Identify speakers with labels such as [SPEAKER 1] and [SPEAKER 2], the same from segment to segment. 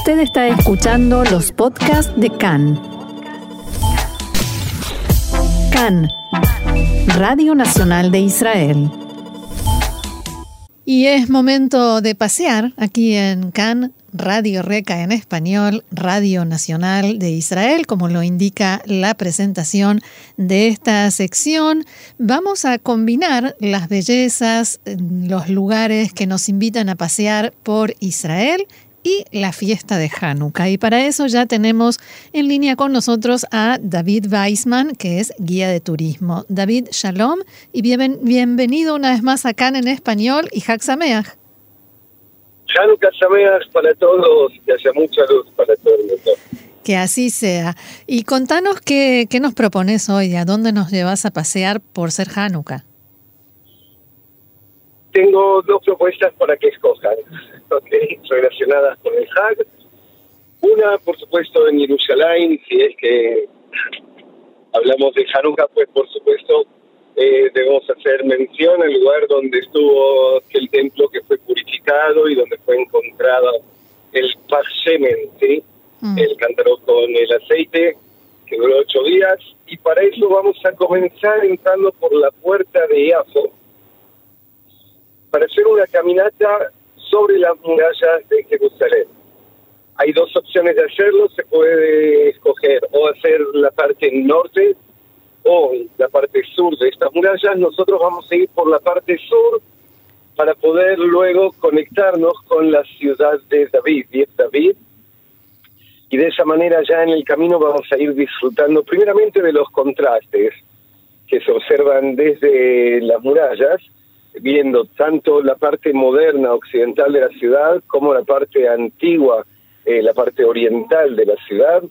[SPEAKER 1] Usted está escuchando los podcasts de CAN. CAN, Radio Nacional de Israel.
[SPEAKER 2] Y es momento de pasear aquí en CAN, Radio Reca en español, Radio Nacional de Israel, como lo indica la presentación de esta sección. Vamos a combinar las bellezas, los lugares que nos invitan a pasear por Israel y la fiesta de Hanukkah. Y para eso ya tenemos en línea con nosotros a David Weisman, que es guía de turismo. David, shalom y bienvenido una vez más acá en español y Hak Sameach.
[SPEAKER 3] Hanukkah Sameach para todos, que haya mucha luz para todo el mundo.
[SPEAKER 2] Que así sea. Y contanos qué, qué nos propones hoy, a dónde nos llevas a pasear por ser Hanukkah.
[SPEAKER 3] Tengo dos propuestas para que escojan, okay, relacionadas con el Hag. Una, por supuesto, en Jerusalén, si es que hablamos de Hanukkah, pues por supuesto eh, debemos hacer mención al lugar donde estuvo el templo que fue purificado y donde fue encontrado el Shemen, ¿sí? Mm. el cántaro con el aceite, que duró ocho días. Y para eso vamos a comenzar entrando por la puerta de Iafo, para hacer una caminata sobre las murallas de Jerusalén. Hay dos opciones de hacerlo, se puede escoger o hacer la parte norte o la parte sur de estas murallas. Nosotros vamos a ir por la parte sur para poder luego conectarnos con la ciudad de David, y David, y de esa manera ya en el camino vamos a ir disfrutando primeramente de los contrastes que se observan desde las murallas viendo tanto la parte moderna occidental de la ciudad como la parte antigua, eh, la parte oriental de la ciudad,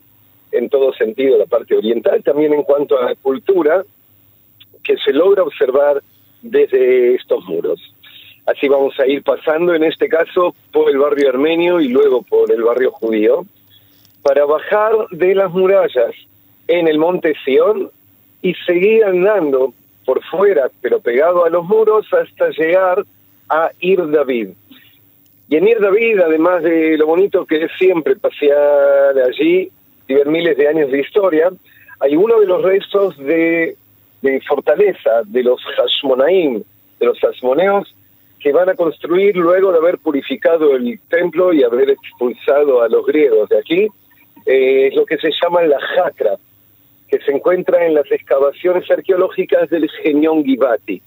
[SPEAKER 3] en todo sentido la parte oriental, también en cuanto a la cultura que se logra observar desde estos muros. Así vamos a ir pasando, en este caso, por el barrio armenio y luego por el barrio judío, para bajar de las murallas en el monte Sión y seguir andando por fuera, pero pegado a los muros, hasta llegar a Ir David. Y en Ir David, además de lo bonito que es siempre pasear allí y ver miles de años de historia, hay uno de los restos de, fortaleza de los Hashmonaim, de los Hasmoneos, que van a construir luego de haber purificado el templo y haber expulsado a los griegos de aquí, eh, es lo que se llama la Jacra, que se encuentra en las excavaciones arqueológicas del Genión Givati.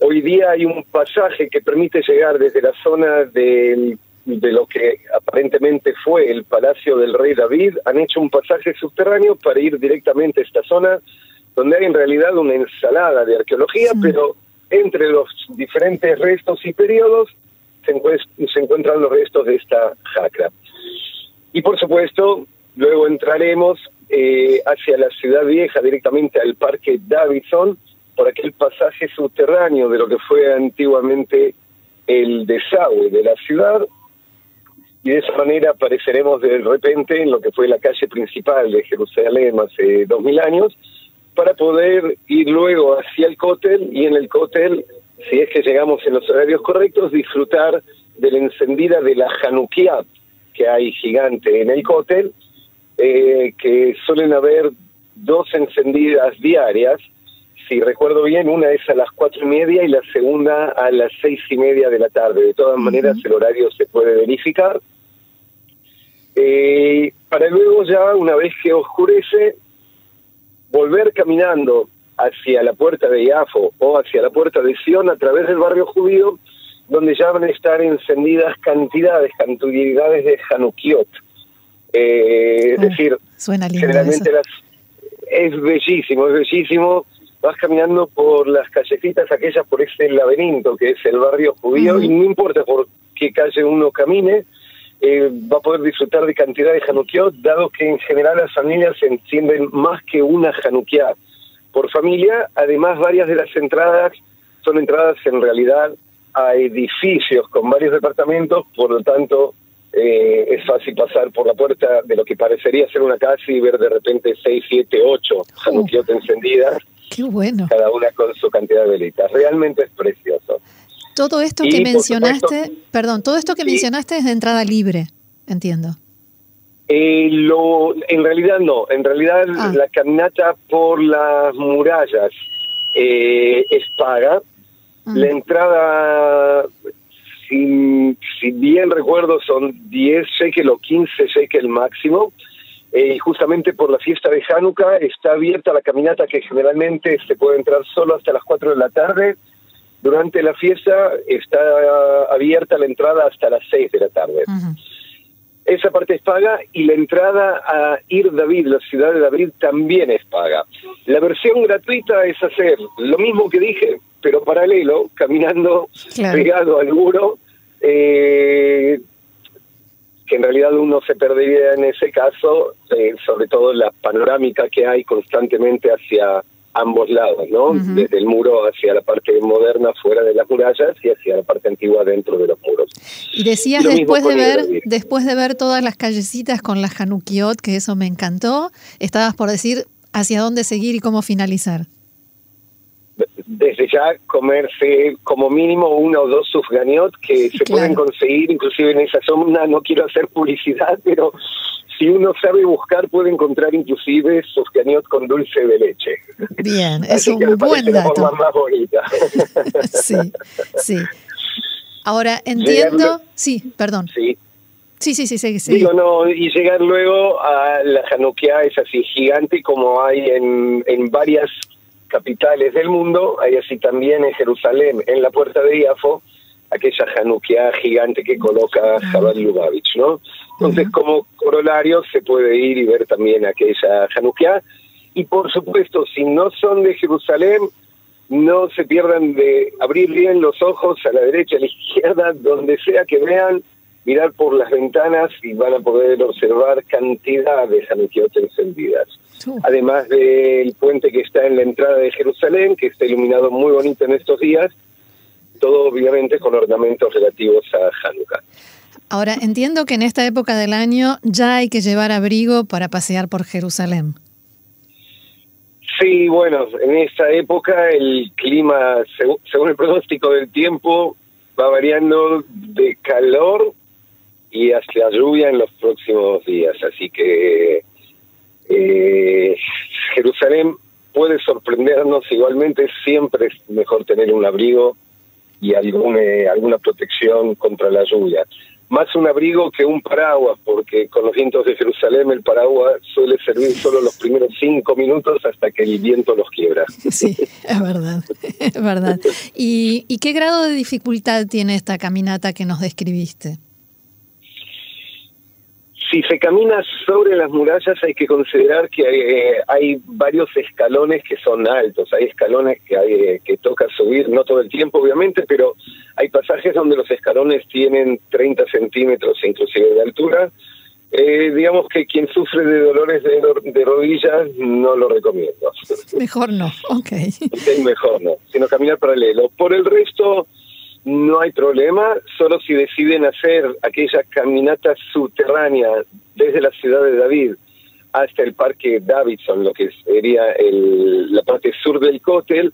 [SPEAKER 3] Hoy día hay un pasaje que permite llegar desde la zona de, de lo que aparentemente fue el palacio del rey David, han hecho un pasaje subterráneo para ir directamente a esta zona, donde hay en realidad una ensalada de arqueología, pero entre los diferentes restos y periodos se, se encuentran los restos de esta jacra. Y por supuesto, luego entraremos eh, hacia la ciudad vieja, directamente al parque Davidson, por aquel pasaje subterráneo de lo que fue antiguamente el desagüe de la ciudad, y de esa manera apareceremos de repente en lo que fue la calle principal de Jerusalén hace dos mil años, para poder ir luego hacia el cótel y en el cótel, si es que llegamos en los horarios correctos, disfrutar de la encendida de la Hanukkah que hay gigante en el cótel, eh, que suelen haber dos encendidas diarias. Si recuerdo bien, una es a las cuatro y media y la segunda a las seis y media de la tarde. De todas maneras, el horario se puede verificar. Eh, para luego ya, una vez que oscurece, volver caminando hacia la puerta de Iafo o hacia la puerta de Sion a través del barrio judío, donde ya van a estar encendidas cantidades, cantidades de Hanukiot, eh, es decir, generalmente las, es bellísimo, es bellísimo. Vas caminando por las callecitas aquellas, por ese laberinto que es el barrio judío, y no importa por qué calle uno camine, eh, va a poder disfrutar de cantidad de Hanukkah, dado que en general las familias se encienden más que una Hanukkah por familia. Además, varias de las entradas son entradas en realidad a edificios con varios departamentos, por lo tanto, eh, es fácil pasar por la puerta de lo que parecería ser una casa y ver de repente 6, 7, 8 januquiotes encendidas.
[SPEAKER 2] Qué bueno.
[SPEAKER 3] Cada una con su cantidad de velitas. Realmente es precioso.
[SPEAKER 2] Todo esto que mencionaste, perdón, todo esto que mencionaste es de entrada libre. entiendo.
[SPEAKER 3] Eh, lo, en realidad no, en realidad
[SPEAKER 2] Ah.
[SPEAKER 3] la caminata por las murallas eh, es paga.
[SPEAKER 2] Mm.
[SPEAKER 3] La entrada, si, si bien recuerdo, son 10 shekel o 15 shekel máximo. Eh, y justamente por la fiesta de Hanukkah está abierta la caminata que generalmente se puede entrar solo hasta las 4 de la tarde. Durante la fiesta está abierta la entrada hasta las 6 de la tarde. Esa parte es paga y la entrada a Ir David, la ciudad de David, también es paga. La versión gratuita es hacer lo mismo que dije, pero paralelo, caminando
[SPEAKER 2] Claro.
[SPEAKER 3] pegado al muro, eh, que en realidad uno se perdería en ese caso, eh, sobre todo la panorámica que hay constantemente hacia ambos lados, ¿no? Desde el muro hacia la parte moderna fuera de las murallas y hacia la parte antigua dentro de los muros.
[SPEAKER 2] Y decías
[SPEAKER 3] Lo
[SPEAKER 2] después de ver, después de ver todas las callecitas con la Hanukiot, que eso me encantó, estabas por decir hacia dónde seguir y cómo finalizar.
[SPEAKER 3] Desde ya comerse como mínimo uno o dos sufganiot que se
[SPEAKER 2] Claro.
[SPEAKER 3] pueden conseguir inclusive en esa zona, no quiero hacer publicidad, pero si uno sabe buscar puede encontrar inclusive sufganiot con dulce de leche.
[SPEAKER 2] Bien, es un buen
[SPEAKER 3] la forma
[SPEAKER 2] dato.
[SPEAKER 3] más bonita.
[SPEAKER 2] Sí, sí. Ahora entiendo, sí, perdón.
[SPEAKER 3] sí.
[SPEAKER 2] Sí, sí, sí, sí, sí.
[SPEAKER 3] Digo, no, y llegar luego a la Hanukkah es así gigante como hay en, en varias capitales del mundo, hay así también en Jerusalén, en la puerta de Iafo, aquella Hanukkah gigante que coloca Jabal Lubavitch, ¿no? Entonces, como corolario, se puede ir y ver también aquella Hanukkah. Y por supuesto, si no son de Jerusalén, no se pierdan de abrir bien los ojos a la derecha, a la izquierda, donde sea que vean, mirar por las ventanas y van a poder observar cantidad de Hanukkot encendidas.
[SPEAKER 2] Uh,
[SPEAKER 3] Además del puente que está en la entrada de Jerusalén, que está iluminado muy bonito en estos días, todo obviamente con ornamentos relativos a Hanukkah.
[SPEAKER 2] Ahora entiendo que en esta época del año ya hay que llevar abrigo para pasear por Jerusalén.
[SPEAKER 3] Sí, bueno, en esta época el clima, seg- según el pronóstico del tiempo, va variando de calor y hacia lluvia en los próximos días. Así que eh, Jerusalén puede sorprendernos. Igualmente, siempre es mejor tener un abrigo y algún, eh, alguna protección contra la lluvia. Más un abrigo que un paraguas, porque con los vientos de Jerusalén el paraguas suele servir solo los primeros cinco minutos hasta que el viento los quiebra.
[SPEAKER 2] Sí, es verdad, verdad. ¿Y, y qué grado de dificultad tiene esta caminata que nos describiste?
[SPEAKER 3] Si se camina sobre las murallas hay que considerar que hay, eh, hay varios escalones que son altos, hay escalones que, hay, eh, que toca subir, no todo el tiempo obviamente, pero hay pasajes donde los escalones tienen 30 centímetros inclusive de altura. Eh, digamos que quien sufre de dolores de, de rodillas no lo recomiendo.
[SPEAKER 2] Mejor no, ok.
[SPEAKER 3] Es mejor no, sino caminar paralelo. Por el resto, no hay problema, solo si deciden hacer aquella caminata subterránea desde la ciudad de David hasta el parque Davidson, lo que sería el, la parte sur del cótel,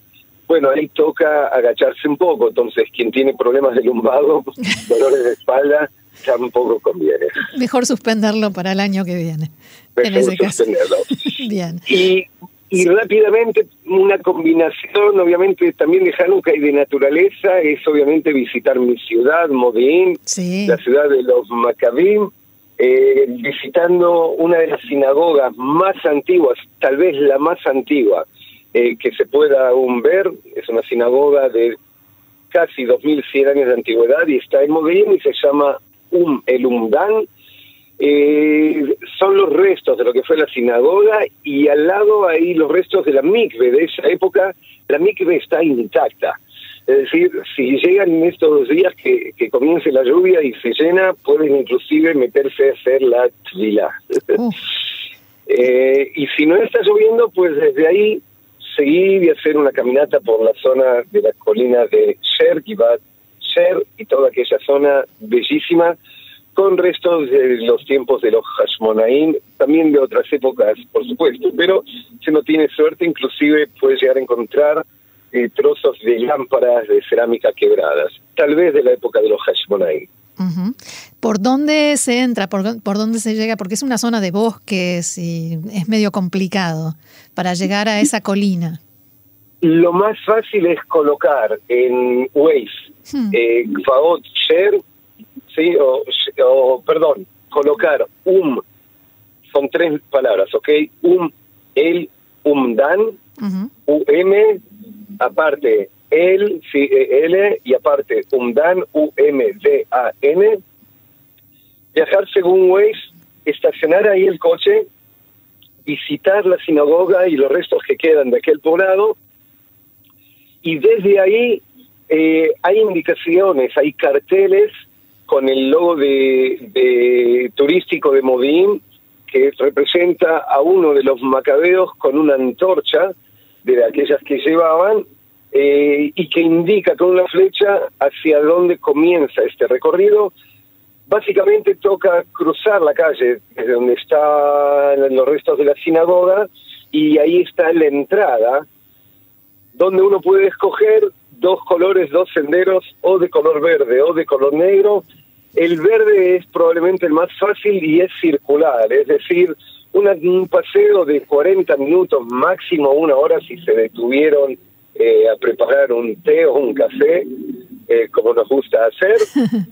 [SPEAKER 3] bueno, ahí toca agacharse un poco, entonces quien tiene problemas de lumbago, dolores de espalda, tampoco conviene.
[SPEAKER 2] Mejor suspenderlo para el año que viene. En
[SPEAKER 3] Mejor
[SPEAKER 2] ese caso.
[SPEAKER 3] suspenderlo.
[SPEAKER 2] Bien.
[SPEAKER 3] Y, y rápidamente, una combinación, obviamente, también de Hanukkah y de naturaleza, es obviamente visitar mi ciudad, Modi'in,
[SPEAKER 2] Sí.
[SPEAKER 3] la ciudad de los Maccabim, eh, visitando una de las sinagogas más antiguas, tal vez la más antigua eh, que se pueda aún ver, es una sinagoga de casi 2100 años de antigüedad y está en Modi'in y se llama Um el Umdan, eh, son los restos de lo que fue la sinagoga y al lado hay los restos de la mikve de esa época. La mikve está intacta. Es decir, si llegan en estos días que, que comience la lluvia y se llena, pueden inclusive meterse a hacer la tvila.
[SPEAKER 2] Uf,
[SPEAKER 3] Eh, y si no está lloviendo, pues desde ahí seguir y hacer una caminata por la zona de la colina de Sher, Givat Sher y toda aquella zona bellísima con restos de los tiempos de los Hashmonaim, también de otras épocas, por supuesto, pero si no tiene suerte, inclusive puede llegar a encontrar eh, trozos de lámparas de cerámica quebradas, tal vez de la época de los Hashmonaim.
[SPEAKER 2] ¿Por dónde se entra? ¿Por, ¿Por, dónde se llega? Porque es una zona de bosques y es medio complicado para llegar a esa colina.
[SPEAKER 3] Lo más fácil es colocar en Waze hmm. eh, Share, ¿sí? O, perdón, colocar um, son tres palabras, ¿ok? Um, el, umdan, um, aparte el, sí, e, L, y aparte umdan, U-M-D-A-N. Viajar según Waze, estacionar ahí el coche, visitar la sinagoga y los restos que quedan de aquel poblado, y desde ahí eh, hay indicaciones, hay carteles con el logo de, turístico de Modín que representa a uno de los macabeos con una antorcha de aquellas que llevaban eh, y que indica con una flecha hacia dónde comienza este recorrido. Básicamente toca cruzar la calle desde donde están los restos de la sinagoga y ahí está la entrada donde uno puede escoger dos colores, dos senderos, o de color verde o de color negro. El verde es probablemente el más fácil y es circular, es decir, un paseo de 40 minutos, máximo una hora si se detuvieron eh, a preparar un té o un café, eh, como nos gusta hacer,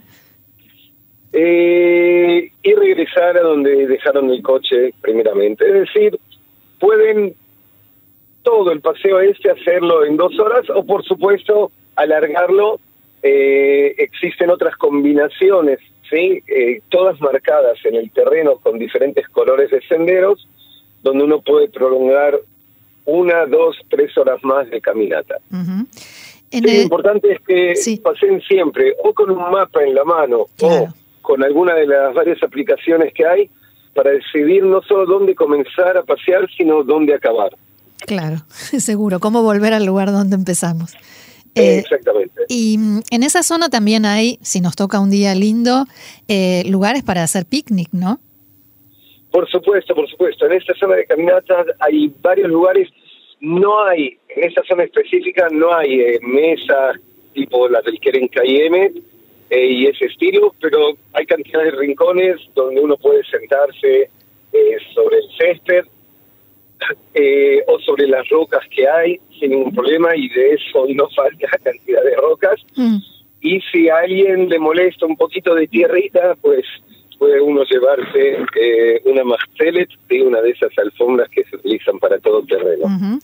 [SPEAKER 3] eh, y regresar a donde dejaron el coche primeramente. Es decir, pueden todo el paseo este, hacerlo en dos horas o por supuesto alargarlo. Eh, existen otras combinaciones, ¿sí? Eh, todas marcadas en el terreno con diferentes colores de senderos, donde uno puede prolongar una, dos, tres horas más de caminata. Lo importante es que pasen siempre o con un mapa en la mano o con alguna de las varias aplicaciones que hay para decidir no solo dónde comenzar a pasear, sino dónde acabar.
[SPEAKER 2] Claro, seguro, cómo volver al lugar donde empezamos.
[SPEAKER 3] Eh, Exactamente.
[SPEAKER 2] Y mm, en esa zona también hay, si nos toca un día lindo, eh, lugares para hacer picnic, ¿no?
[SPEAKER 3] Por supuesto, por supuesto. En esta zona de caminatas hay varios lugares. No hay, en esta zona específica, no hay eh, mesas tipo las del Keren KM y ese estilo, pero hay cantidad de rincones donde uno puede sentarse sobre el césped eh, o sobre las rocas que hay, sin ningún problema, y de eso no falta cantidad de rocas. Mm. Y si a alguien le molesta un poquito de tierrita, pues puede uno llevarse eh, una mastelet y una de esas alfombras que se utilizan para todo terreno.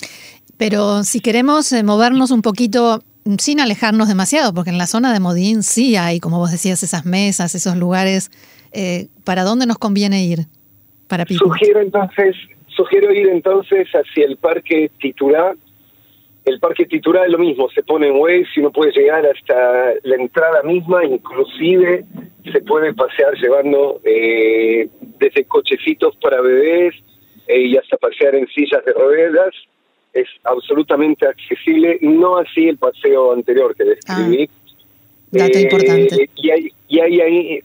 [SPEAKER 2] Pero si queremos eh, movernos un poquito sin alejarnos demasiado, porque en la zona de Modín sí hay, como vos decías, esas mesas, esos lugares. ¿Para dónde nos conviene ir? Para
[SPEAKER 3] Sugiero entonces Sugiero ir entonces hacia el Parque Titular. El Parque Titular es lo mismo, se pone en Waze y uno puede llegar hasta la entrada misma, inclusive se puede pasear llevando eh, desde cochecitos para bebés eh, y hasta pasear en sillas de ruedas. Es absolutamente accesible, no así el paseo anterior que describí. Ah,
[SPEAKER 2] dato importante.
[SPEAKER 3] Eh, y hay, y hay ahí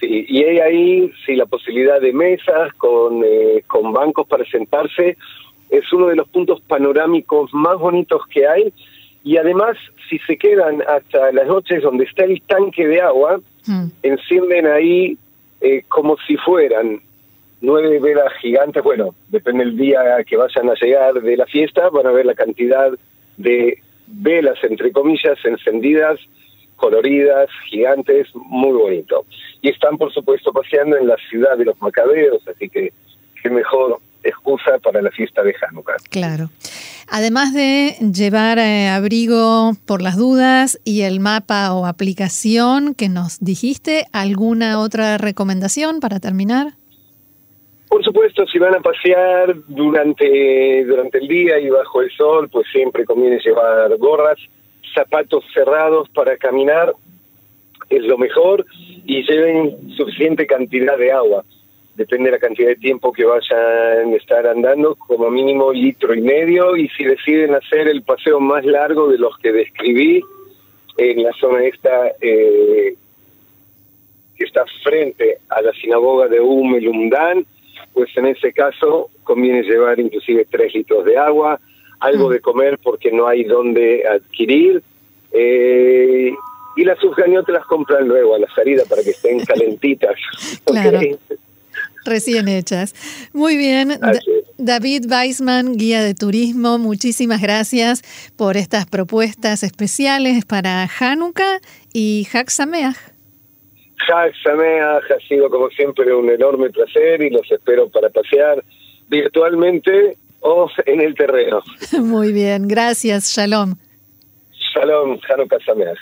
[SPEAKER 3] Sí, y hay ahí sí la posibilidad de mesas con, eh, con bancos para sentarse. Es uno de los puntos panorámicos más bonitos que hay. Y además, si se quedan hasta las noches donde está el tanque de agua, mm. encienden ahí eh, como si fueran nueve velas gigantes. Bueno, depende del día que vayan a llegar de la fiesta, van a ver la cantidad de velas, entre comillas, encendidas coloridas, gigantes, muy bonito. Y están, por supuesto, paseando en la ciudad de los Macabeos, así que qué mejor excusa para la fiesta de Hanukkah.
[SPEAKER 2] Claro. Además de llevar eh, abrigo por las dudas y el mapa o aplicación que nos dijiste, ¿alguna otra recomendación para terminar?
[SPEAKER 3] Por supuesto, si van a pasear durante, durante el día y bajo el sol, pues siempre conviene llevar gorras zapatos cerrados para caminar es lo mejor y lleven suficiente cantidad de agua. Depende de la cantidad de tiempo que vayan a estar andando, como mínimo litro y medio. Y si deciden hacer el paseo más largo de los que describí, en la zona esta eh, que está frente a la sinagoga de Um el pues en ese caso conviene llevar inclusive tres litros de agua, algo de comer porque no hay dónde adquirir. Eh, y las te las compran luego a la salida para que estén calentitas.
[SPEAKER 2] claro. Recién hechas. Muy bien. David Weisman, guía de turismo, muchísimas gracias por estas propuestas especiales para Hanukkah y.
[SPEAKER 3] Hag Sameach ha sido como siempre un enorme placer y los espero para pasear virtualmente o en el terreno.
[SPEAKER 2] Muy bien, gracias. Shalom.
[SPEAKER 3] Shalom, Hanukkah Sameach.